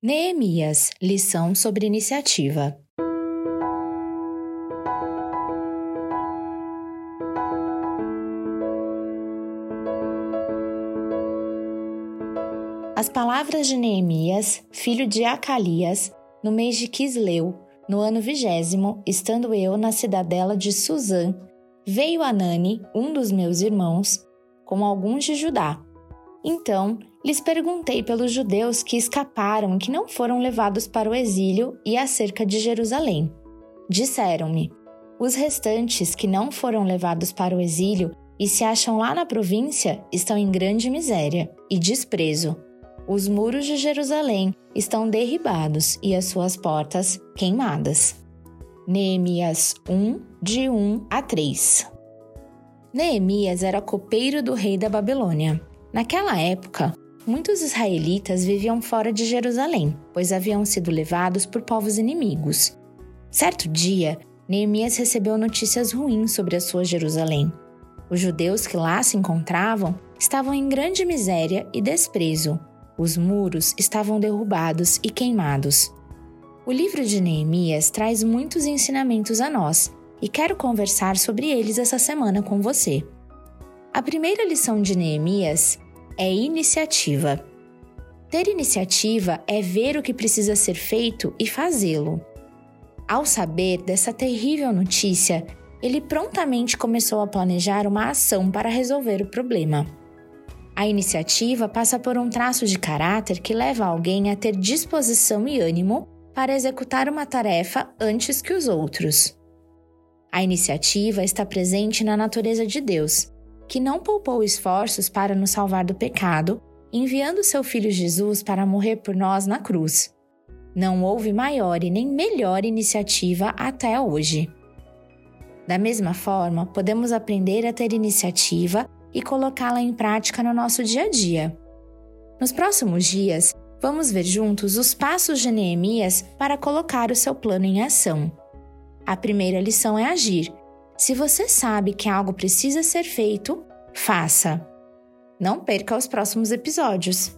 Neemias, lição sobre iniciativa. As palavras de Neemias, filho de Acalias, no mês de Quisleu, no ano vigésimo, estando eu na cidadela de Suzã, veio Anani, um dos meus irmãos, com alguns de Judá. Então lhes perguntei pelos judeus que escaparam e que não foram levados para o exílio e acerca de Jerusalém. Disseram-me: os restantes que não foram levados para o exílio e se acham lá na província estão em grande miséria e desprezo. Os muros de Jerusalém estão derribados e as suas portas queimadas. Neemias 1, de 1 a 3 Neemias era copeiro do rei da Babilônia. Naquela época, muitos israelitas viviam fora de Jerusalém, pois haviam sido levados por povos inimigos. Certo dia, Neemias recebeu notícias ruins sobre a sua Jerusalém. Os judeus que lá se encontravam estavam em grande miséria e desprezo. Os muros estavam derrubados e queimados. O livro de Neemias traz muitos ensinamentos a nós e quero conversar sobre eles essa semana com você. A primeira lição de Neemias é iniciativa. Ter iniciativa é ver o que precisa ser feito e fazê-lo. Ao saber dessa terrível notícia, ele prontamente começou a planejar uma ação para resolver o problema. A iniciativa passa por um traço de caráter que leva alguém a ter disposição e ânimo para executar uma tarefa antes que os outros. A iniciativa está presente na natureza de Deus que não poupou esforços para nos salvar do pecado, enviando seu filho Jesus para morrer por nós na cruz. Não houve maior e nem melhor iniciativa até hoje. Da mesma forma, podemos aprender a ter iniciativa e colocá-la em prática no nosso dia a dia. Nos próximos dias, vamos ver juntos os passos de Neemias para colocar o seu plano em ação. A primeira lição é agir, se você sabe que algo precisa ser feito, faça. Não perca os próximos episódios.